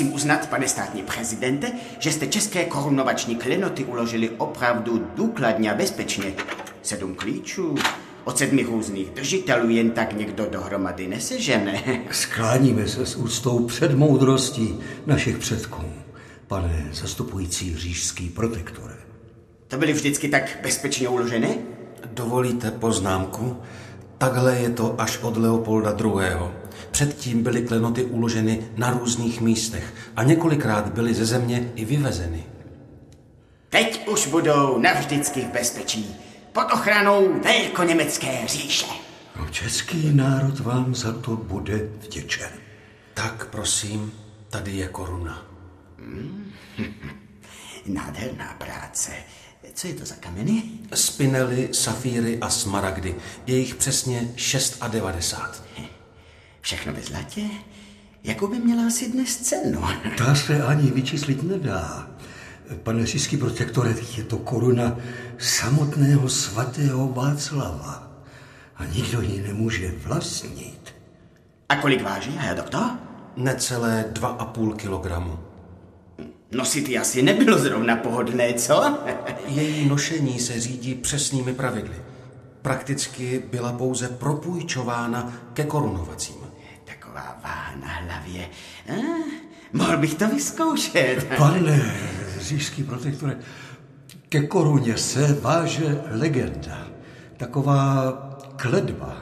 Musím uznat, pane státní prezidente, že jste české korunovační klenoty uložili opravdu důkladně a bezpečně. Sedm klíčů, od sedmi různých držitelů jen tak někdo dohromady nesežene. Skláníme se s úctou před moudrostí našich předků, pane zastupující řížský protektore. To byly vždycky tak bezpečně uložené? Dovolíte poznámku? Takhle je to až od Leopolda II. Předtím byly klenoty uloženy na různých místech a několikrát byly ze země i vyvezeny. Teď už budou navždycky v bezpečí pod ochranou velkoněmecké říše. No, český národ vám za to bude vděčen. Tak prosím, tady je koruna. Hmm. Nádherná práce. Co je to za kameny? Spinely, safíry a smaragdy. Je jich přesně 6,90. Všechno ve zlatě? Jakou by měla asi dnes cenu? Ta se ani vyčíslit nedá. Pane říšský protektore, je to koruna samotného svatého Václava. A nikdo ji nemůže vlastnit. A kolik váží, herr doktor? Necelé 2,5 kilogramu. Nosit ji asi nebylo zrovna pohodlné, co? Její nošení se řídí přesnými pravidly. Prakticky byla pouze propůjčována ke korunovacím. Taková váha na hlavě. Ah, mohl bych to vyzkoušet. Pane říšský protektore, ke koruně se váže legenda. Taková kledba.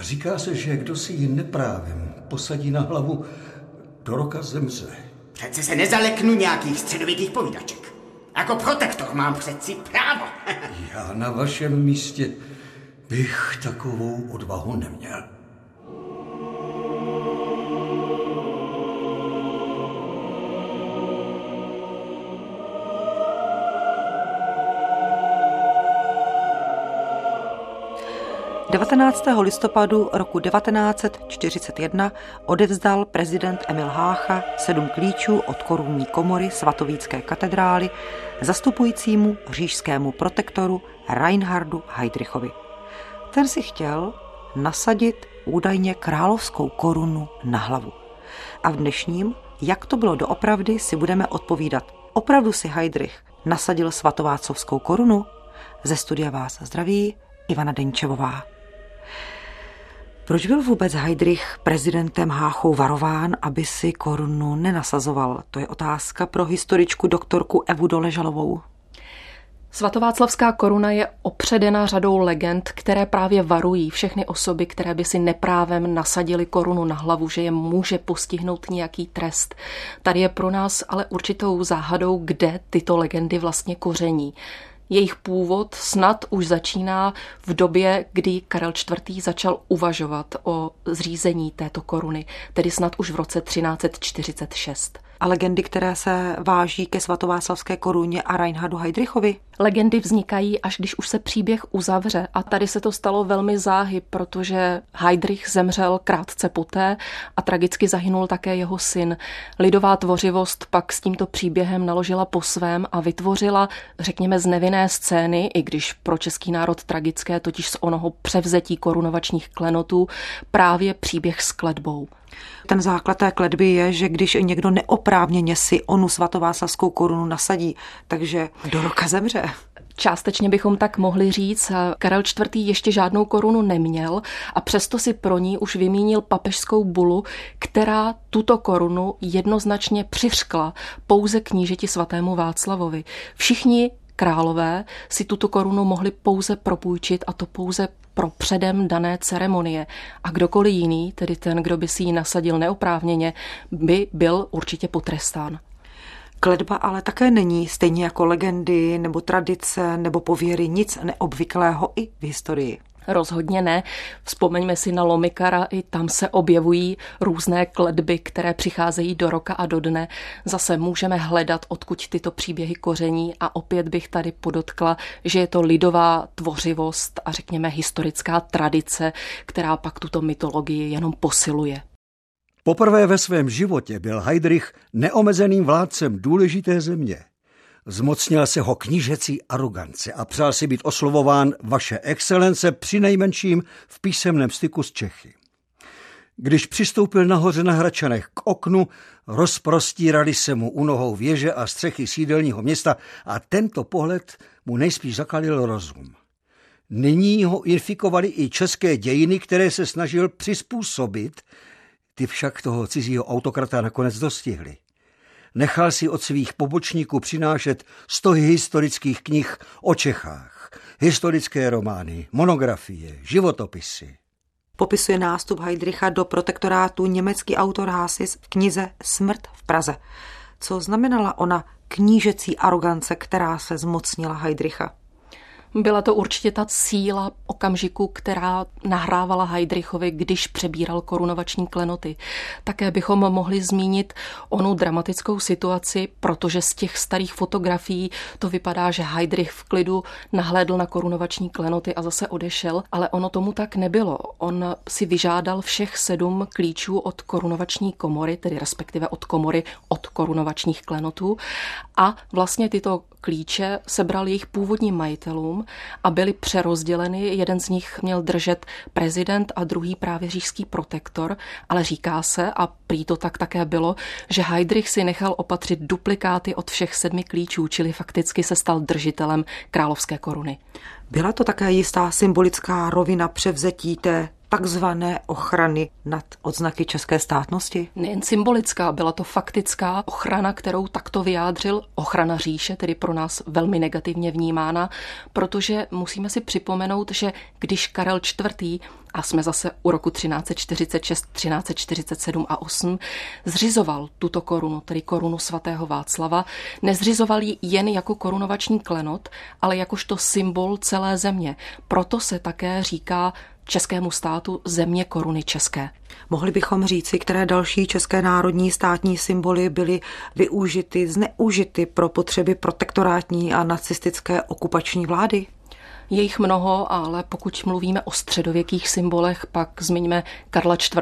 Říká se, že kdo si ji neprávem posadí na hlavu, do roka zemře. Přece se nezaleknu nějakých středověkých povídaček. Jako protektor mám přeci právo. Já na vašem místě bych takovou odvahu neměl. 19. listopadu roku 1941 odevzdal prezident Emil Hácha sedm klíčů od korunní komory svatovícké katedrály zastupujícímu řížskému protektoru Reinhardu Heydrichovi. Ten si chtěl nasadit údajně královskou korunu na hlavu. A v dnešním, jak to bylo doopravdy, si budeme odpovídat. Opravdu si Heydrich nasadil svatovácovskou korunu? Ze studia vás zdraví Ivana Denčevová. Proč byl vůbec Heidrich prezidentem Háchou varován, aby si korunu nenasazoval? To je otázka pro historičku doktorku Evu Doležalovou. Svatováclavská koruna je opředena řadou legend, které právě varují všechny osoby, které by si neprávem nasadili korunu na hlavu, že je může postihnout nějaký trest. Tady je pro nás ale určitou záhadou, kde tyto legendy vlastně koření. Jejich původ snad už začíná v době, kdy Karel IV. začal uvažovat o zřízení této koruny, tedy snad už v roce 1346 a legendy, které se váží ke svatováclavské koruně a Reinhardu Heydrichovi? Legendy vznikají, až když už se příběh uzavře. A tady se to stalo velmi záhy, protože Heydrich zemřel krátce poté a tragicky zahynul také jeho syn. Lidová tvořivost pak s tímto příběhem naložila po svém a vytvořila, řekněme, z nevinné scény, i když pro český národ tragické, totiž z onoho převzetí korunovačních klenotů, právě příběh s kledbou. Ten základ té kledby je, že když někdo neoprávněně si onu svatováclavskou korunu nasadí, takže do roka zemře. Částečně bychom tak mohli říct, Karel IV. ještě žádnou korunu neměl a přesto si pro ní už vymínil papežskou bulu, která tuto korunu jednoznačně přiřkla pouze knížeti svatému Václavovi. Všichni králové si tuto korunu mohli pouze propůjčit a to pouze pro předem dané ceremonie. A kdokoliv jiný, tedy ten, kdo by si ji nasadil neoprávněně, by byl určitě potrestán. Kledba ale také není, stejně jako legendy nebo tradice nebo pověry, nic neobvyklého i v historii. Rozhodně ne. Vzpomeňme si na Lomikara, i tam se objevují různé kledby, které přicházejí do roka a do dne. Zase můžeme hledat, odkud tyto příběhy koření a opět bych tady podotkla, že je to lidová tvořivost a řekněme historická tradice, která pak tuto mytologii jenom posiluje. Poprvé ve svém životě byl Heidrich neomezeným vládcem důležité země. Zmocnil se ho knížecí arogance a přál si být oslovován vaše excelence při nejmenším v písemném styku s Čechy. Když přistoupil nahoře na Hračanech k oknu, rozprostírali se mu u nohou věže a střechy sídelního města a tento pohled mu nejspíš zakalil rozum. Nyní ho infikovali i české dějiny, které se snažil přizpůsobit, ty však toho cizího autokrata nakonec dostihly. Nechal si od svých pobočníků přinášet stohy historických knih o Čechách, historické romány, monografie, životopisy. Popisuje nástup Heidricha do protektorátu německý autor Hasis v knize Smrt v Praze. Co znamenala ona knížecí arogance, která se zmocnila Heidricha? Byla to určitě ta síla okamžiku, která nahrávala Heidrichovi, když přebíral korunovační klenoty. Také bychom mohli zmínit onu dramatickou situaci, protože z těch starých fotografií to vypadá, že Heidrich v klidu nahlédl na korunovační klenoty a zase odešel, ale ono tomu tak nebylo. On si vyžádal všech sedm klíčů od korunovační komory, tedy respektive od komory od korunovačních klenotů a vlastně tyto klíče sebral jejich původním majitelům a byly přerozděleny. Jeden z nich měl držet prezident a druhý právě říšský protektor, ale říká se, a prý to tak také bylo, že Heidrich si nechal opatřit duplikáty od všech sedmi klíčů, čili fakticky se stal držitelem královské koruny. Byla to také jistá symbolická rovina převzetí té takzvané ochrany nad odznaky české státnosti? Nejen symbolická, byla to faktická ochrana, kterou takto vyjádřil ochrana říše, tedy pro nás velmi negativně vnímána, protože musíme si připomenout, že když Karel IV a jsme zase u roku 1346, 1347 a 8, zřizoval tuto korunu, tedy korunu svatého Václava, nezřizoval ji jen jako korunovační klenot, ale jakožto symbol celé země. Proto se také říká českému státu země koruny české. Mohli bychom říci, které další české národní státní symboly byly využity, zneužity pro potřeby protektorátní a nacistické okupační vlády? Je jich mnoho, ale pokud mluvíme o středověkých symbolech, pak zmiňme Karla IV.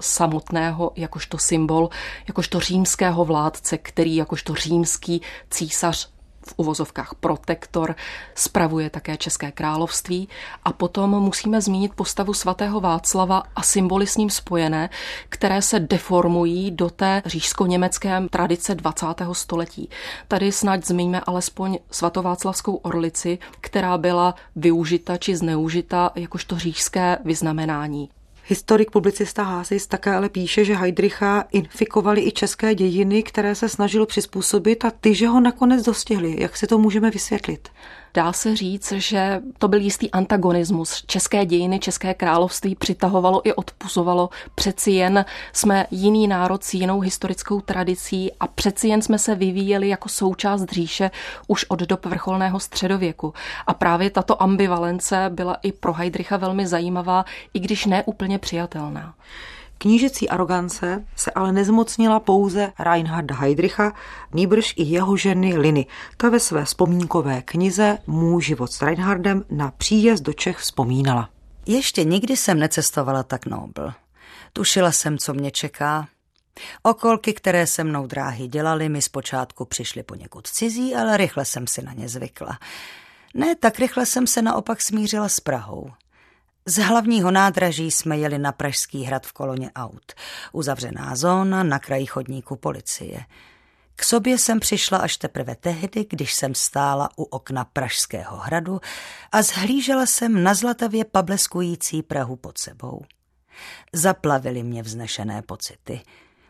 samotného jakožto symbol, jakožto římského vládce, který jakožto římský císař v uvozovkách protektor, spravuje také České království a potom musíme zmínit postavu svatého Václava a symboly s ním spojené, které se deformují do té říšsko-německé tradice 20. století. Tady snad zmíníme alespoň svatováclavskou orlici, která byla využita či zneužita jakožto říšské vyznamenání. Historik publicista Hásis také ale píše, že Heidricha infikovali i české dějiny, které se snažil přizpůsobit a ty, že ho nakonec dostihli. Jak si to můžeme vysvětlit? Dá se říct, že to byl jistý antagonismus. České dějiny, České království přitahovalo i odpuzovalo. Přeci jen jsme jiný národ s jinou historickou tradicí a přeci jen jsme se vyvíjeli jako součást říše už od dob vrcholného středověku. A právě tato ambivalence byla i pro Heidricha velmi zajímavá, i když ne úplně přijatelná. Knížecí arogance se ale nezmocnila pouze Reinharda Heydricha, nýbrž i jeho ženy Liny. Ta ve své vzpomínkové knize Můj život s Reinhardem na příjezd do Čech vzpomínala. Ještě nikdy jsem necestovala tak nobl. Tušila jsem, co mě čeká. Okolky, které se mnou dráhy dělali, mi zpočátku přišly poněkud cizí, ale rychle jsem si na ně zvykla. Ne, tak rychle jsem se naopak smířila s Prahou. Z hlavního nádraží jsme jeli na Pražský hrad v koloně aut. Uzavřená zóna na kraji chodníku policie. K sobě jsem přišla až teprve tehdy, když jsem stála u okna Pražského hradu a zhlížela jsem na zlatavě pableskující Prahu pod sebou. Zaplavily mě vznešené pocity.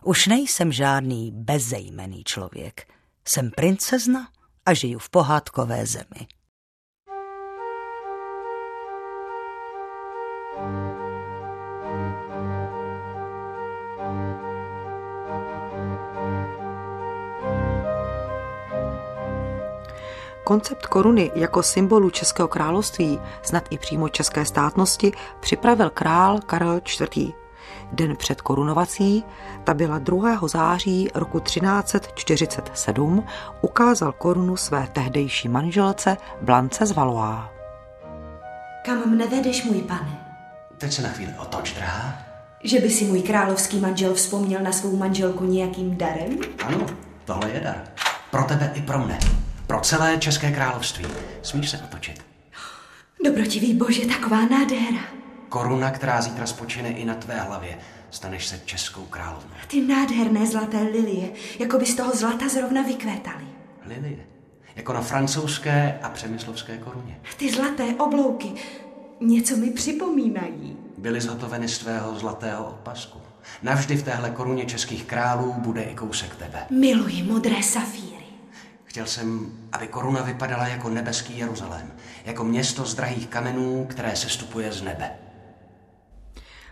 Už nejsem žádný bezejmený člověk. Jsem princezna a žiju v pohádkové zemi. Koncept koruny jako symbolu Českého království, snad i přímo české státnosti, připravil král Karel IV. Den před korunovací, ta byla 2. září roku 1347, ukázal korunu své tehdejší manželce Blance z Valois. Kam mne vedeš, můj pane? Teď se na chvíli otoč, drahá. Že by si můj královský manžel vzpomněl na svou manželku nějakým darem? Ano, tohle je dar. Pro tebe i pro mne. Pro celé České království. Smíš se otočit. Dobrotivý bože, taková nádhera. Koruna, která zítra spočine i na tvé hlavě. Staneš se českou královnou. Ty nádherné zlaté lilie, jako by z toho zlata zrovna vykvétaly. Lilie. Jako na francouzské a přemyslovské koruně. Ty zlaté oblouky něco mi připomínají. Byly zhotoveny z tvého zlatého odpasku. Navždy v téhle koruně českých králů bude i kousek tebe. Miluji modré safíry. Chtěl jsem, aby koruna vypadala jako nebeský Jeruzalém, jako město z drahých kamenů, které se stupuje z nebe.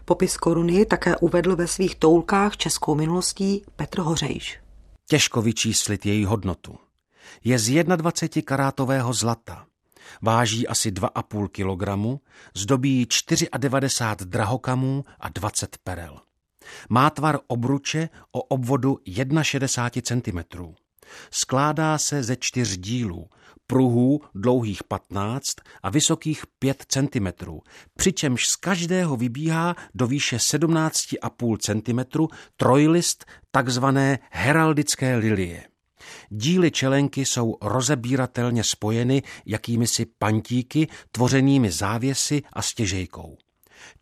Popis koruny také uvedl ve svých toulkách českou minulostí Petr Hořejš. Těžko vyčíslit její hodnotu. Je z 21 karátového zlata. Váží asi 2,5 kg, zdobí 94 drahokamů a 20 perel. Má tvar obruče o obvodu 61 cm. Skládá se ze čtyř dílů, pruhů dlouhých 15 a vysokých 5 cm, přičemž z každého vybíhá do výše 17,5 cm trojlist takzvané heraldické lilie. Díly čelenky jsou rozebíratelně spojeny jakými si pantíky tvořenými závěsy a stěžejkou.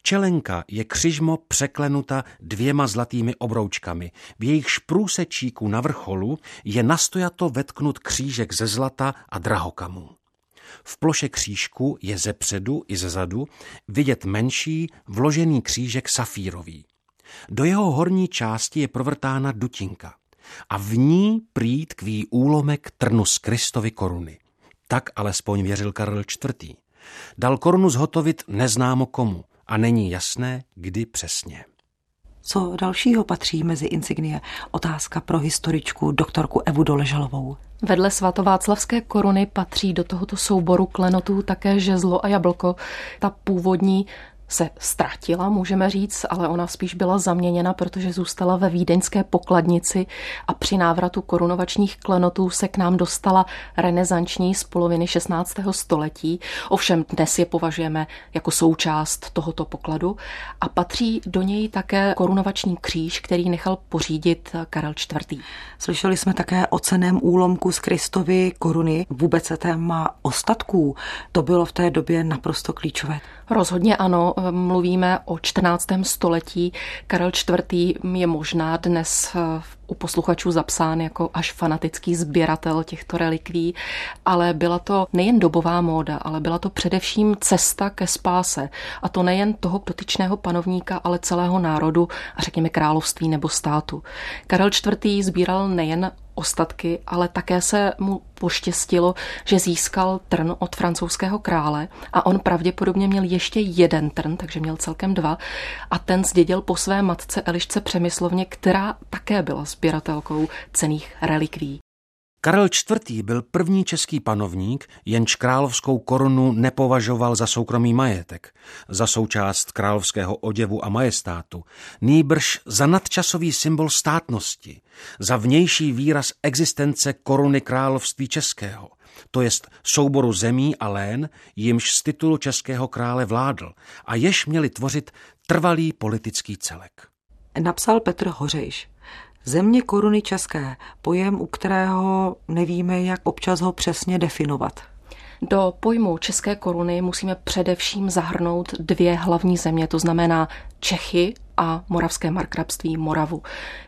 Čelenka je křižmo překlenuta dvěma zlatými obroučkami. V jejich šprůsečíku na vrcholu je nastojato vetknut křížek ze zlata a drahokamů. V ploše křížku je ze předu i ze zadu vidět menší vložený křížek safírový. Do jeho horní části je provrtána dutinka a v ní prý tkví úlomek trnu z Kristovy koruny. Tak alespoň věřil Karel IV. Dal korunu zhotovit neznámo komu a není jasné, kdy přesně. Co dalšího patří mezi insignie? Otázka pro historičku doktorku Evu Doležalovou. Vedle svatováclavské koruny patří do tohoto souboru klenotů také žezlo a jablko. Ta původní se ztratila, můžeme říct, ale ona spíš byla zaměněna, protože zůstala ve vídeňské pokladnici a při návratu korunovačních klenotů se k nám dostala renesanční z poloviny 16. století. Ovšem dnes je považujeme jako součást tohoto pokladu a patří do něj také korunovační kříž, který nechal pořídit Karel IV. Slyšeli jsme také o ceném úlomku z Kristovy koruny. Vůbec téma ostatků, to bylo v té době naprosto klíčové. Rozhodně ano, mluvíme o 14. století. Karel IV. je možná dnes u posluchačů zapsán jako až fanatický sběratel těchto relikví, ale byla to nejen dobová móda, ale byla to především cesta ke spáse. A to nejen toho dotyčného panovníka, ale celého národu a řekněme království nebo státu. Karel IV. sbíral nejen ostatky, ale také se mu poštěstilo, že získal trn od francouzského krále a on pravděpodobně měl ještě jeden trn, takže měl celkem dva a ten zdědil po své matce Elišce Přemyslovně, která také byla sběratelkou cených relikví. Karel IV. byl první český panovník, jenž královskou korunu nepovažoval za soukromý majetek, za součást královského oděvu a majestátu, nýbrž za nadčasový symbol státnosti, za vnější výraz existence koruny království českého, to jest souboru zemí a lén, jimž z titulu českého krále vládl a jež měli tvořit trvalý politický celek. Napsal Petr Hořejš. Země koruny české, pojem, u kterého nevíme, jak občas ho přesně definovat. Do pojmu české koruny musíme především zahrnout dvě hlavní země, to znamená Čechy a moravské markrabství Moravu.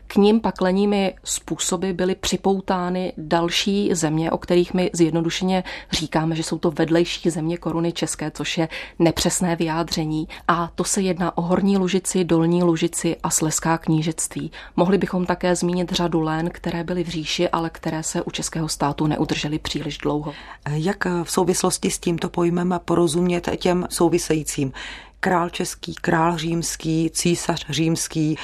K ním pak lenými způsoby byly připoutány další země, o kterých my zjednodušeně říkáme, že jsou to vedlejší země koruny české, což je nepřesné vyjádření. A to se jedná o Horní Lužici, Dolní Lužici a Sleská knížectví. Mohli bychom také zmínit řadu lén, které byly v říši, ale které se u českého státu neudržely příliš dlouho. Jak v souvislosti s tímto pojmem porozumět těm souvisejícím? Král český, král římský, císař římský, e,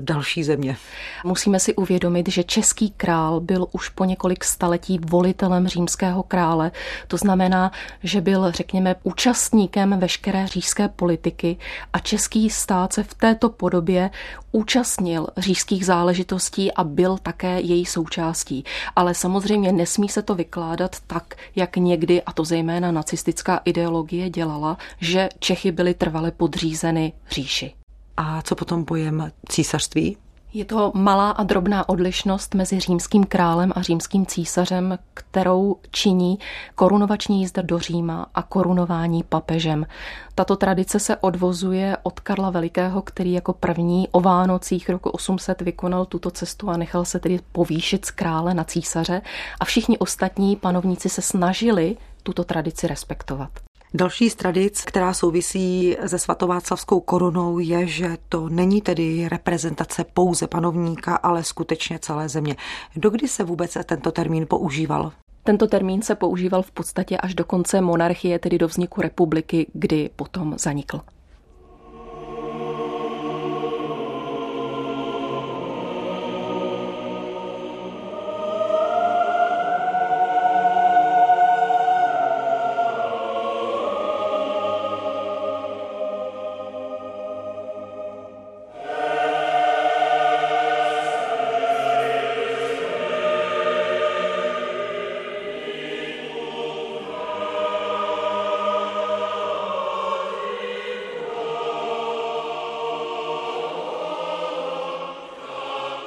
další země. Musíme si uvědomit, že český král byl už po několik staletí volitelem římského krále. To znamená, že byl, řekněme, účastníkem veškeré říšské politiky a český stát se v této podobě účastnil říšských záležitostí a byl také její součástí. Ale samozřejmě nesmí se to vykládat tak, jak někdy, a to zejména nacistická ideologie dělala, že Čechy byly trvalé podřízeny říši. A co potom pojem císařství? Je to malá a drobná odlišnost mezi římským králem a římským císařem, kterou činí korunovační jízda do Říma a korunování papežem. Tato tradice se odvozuje od Karla Velikého, který jako první o Vánocích roku 800 vykonal tuto cestu a nechal se tedy povýšit z krále na císaře a všichni ostatní panovníci se snažili tuto tradici respektovat. Další z tradic, která souvisí se svatováclavskou korunou, je, že to není tedy reprezentace pouze panovníka, ale skutečně celé země. Dokdy se vůbec tento termín používal? Tento termín se používal v podstatě až do konce monarchie, tedy do vzniku republiky, kdy potom zanikl.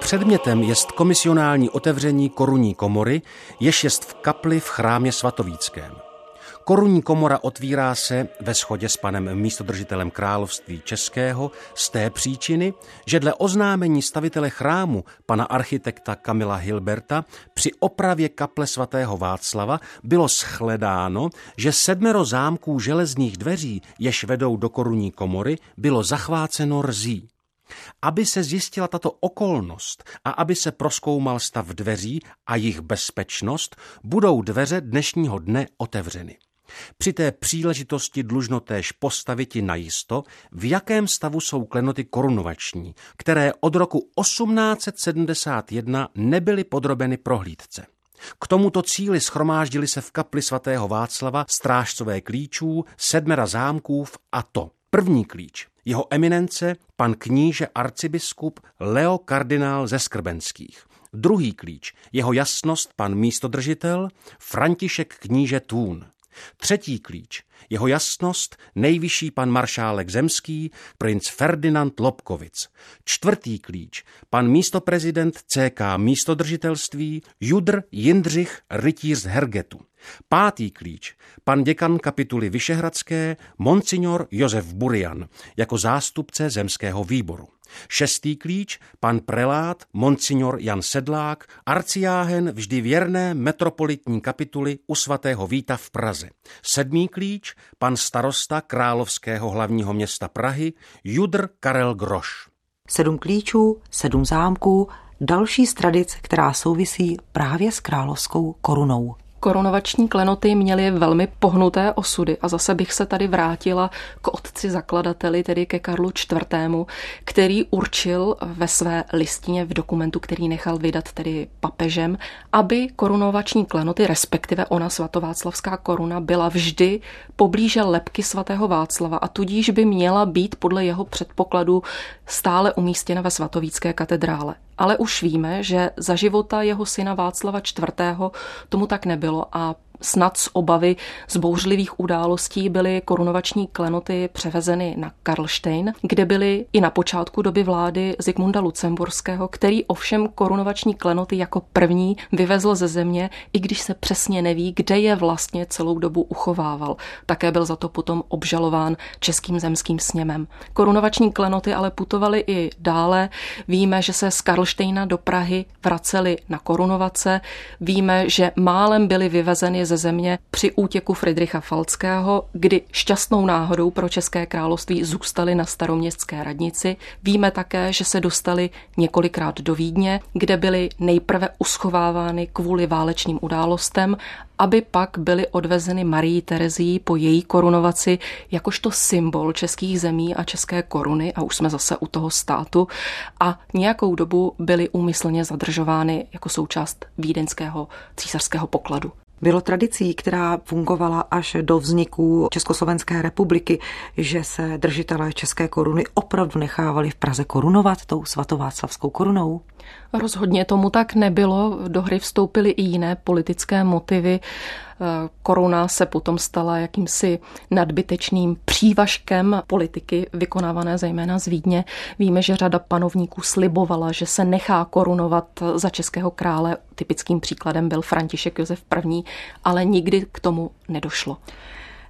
Předmětem jest komisionální otevření korunní komory, jež jest v kapli v chrámě svatovíckém. Korunní komora otvírá se ve shodě s panem místodržitelem království českého z té příčiny, že dle oznámení stavitele chrámu, pana architekta Kamila Hilberta, při opravě kaple svatého Václava bylo shledáno, že sedmero zámků železných dveří, jež vedou do korunní komory, bylo zachváceno rzí. Aby se zjistila tato okolnost a aby se proskoumal stav dveří a jejich bezpečnost, budou dveře dnešního dne otevřeny. Při té příležitosti dlužno též postaviti najisto, v jakém stavu jsou klenoty korunovační, které od roku 1871 nebyly podrobeny prohlídce. K tomuto cíli schromáždili se v kapli svatého Václava strážcové klíčů sedmera zámků a to první klíč jeho eminence pan kníže arcibiskup Leo kardinál ze Skrbenských. Druhý klíč, jeho jasnost pan místodržitel František kníže Tún. Třetí klíč, jeho jasnost nejvyšší pan maršálek zemský, princ Ferdinand Lobkovic. Čtvrtý klíč, pan místoprezident CK místodržitelství Judr Jindřich Rytíř z Hergetu. Pátý klíč, pan děkan kapituly Vyšehradské, monsignor Josef Burian, jako zástupce zemského výboru. Šestý klíč, pan prelát, monsignor Jan Sedlák, arciáhen vždy věrné metropolitní kapituly u svatého Víta v Praze. Sedmý klíč, pan starosta královského hlavního města Prahy, Judr Karel Groš. Sedm klíčů, sedm zámků, další z tradic, která souvisí právě s královskou korunou. Korunovační klenoty měly velmi pohnuté osudy a zase bych se tady vrátila k otci zakladateli, tedy ke Karlu IV., který určil ve své listině v dokumentu, který nechal vydat tedy papežem, aby korunovační klenoty, respektive ona svatováclavská koruna, byla vždy poblíže lepky svatého Václava a tudíž by měla být podle jeho předpokladu stále umístěna ve svatovícké katedrále ale už víme, že za života jeho syna Václava IV. tomu tak nebylo a snad z obavy z bouřlivých událostí byly korunovační klenoty převezeny na Karlštejn, kde byly i na počátku doby vlády Zikmunda Lucemburského, který ovšem korunovační klenoty jako první vyvezl ze země, i když se přesně neví, kde je vlastně celou dobu uchovával. Také byl za to potom obžalován českým zemským sněmem. Korunovační klenoty ale putovaly i dále. Víme, že se z Karlštejna do Prahy vraceli na korunovace. Víme, že málem byly vyvezeny ze země při útěku Friedricha Falckého, kdy šťastnou náhodou pro České království zůstali na staroměstské radnici. Víme také, že se dostali několikrát do Vídně, kde byly nejprve uschovávány kvůli válečným událostem aby pak byly odvezeny Marii Terezí po její korunovaci jakožto symbol českých zemí a české koruny a už jsme zase u toho státu a nějakou dobu byly úmyslně zadržovány jako součást vídeňského císařského pokladu. Bylo tradicí, která fungovala až do vzniku Československé republiky, že se držitelé české koruny opravdu nechávali v Praze korunovat tou svatováclavskou korunou? Rozhodně tomu tak nebylo. Do hry vstoupily i jiné politické motivy. Koruna se potom stala jakýmsi nadbytečným přívažkem politiky vykonávané zejména z Vídně. Víme, že řada panovníků slibovala, že se nechá korunovat za českého krále. Typickým příkladem byl František Josef I., ale nikdy k tomu nedošlo.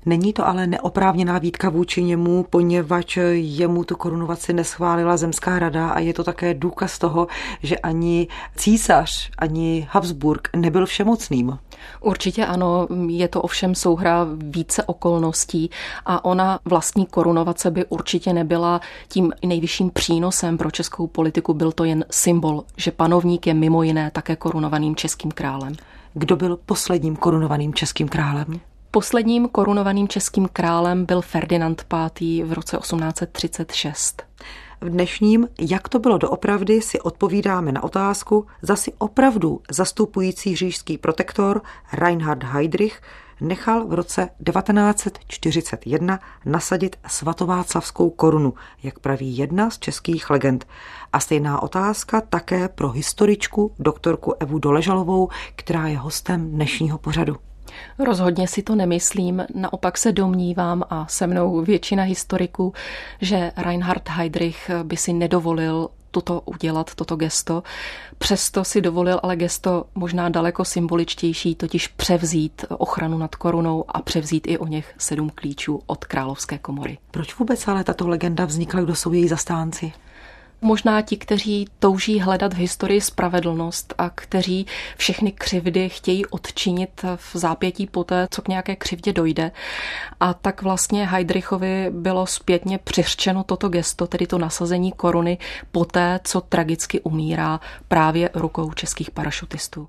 Není to ale neoprávněná výtka vůči němu, poněvadž jemu tu korunovaci neschválila Zemská rada a je to také důkaz toho, že ani císař, ani Habsburg nebyl všemocným. Určitě ano, je to ovšem souhra více okolností a ona vlastní korunovace by určitě nebyla tím nejvyšším přínosem pro českou politiku, byl to jen symbol, že panovník je mimo jiné také korunovaným českým králem. Kdo byl posledním korunovaným českým králem? Posledním korunovaným českým králem byl Ferdinand V. v roce 1836. V dnešním Jak to bylo doopravdy si odpovídáme na otázku, za si opravdu zastupující říšský protektor Reinhard Heydrich nechal v roce 1941 nasadit svatováclavskou korunu, jak praví jedna z českých legend. A stejná otázka také pro historičku doktorku Evu Doležalovou, která je hostem dnešního pořadu. Rozhodně si to nemyslím, naopak se domnívám a se mnou většina historiků, že Reinhard Heydrich by si nedovolil tuto udělat, toto gesto. Přesto si dovolil ale gesto možná daleko symboličtější, totiž převzít ochranu nad korunou a převzít i o něch sedm klíčů od královské komory. Proč vůbec ale tato legenda vznikla, kdo jsou její zastánci? Možná ti, kteří touží hledat v historii spravedlnost a kteří všechny křivdy chtějí odčinit v zápětí poté, co k nějaké křivdě dojde. A tak vlastně Heidrichovi bylo zpětně přiřčeno toto gesto, tedy to nasazení koruny, poté, co tragicky umírá právě rukou českých parašutistů.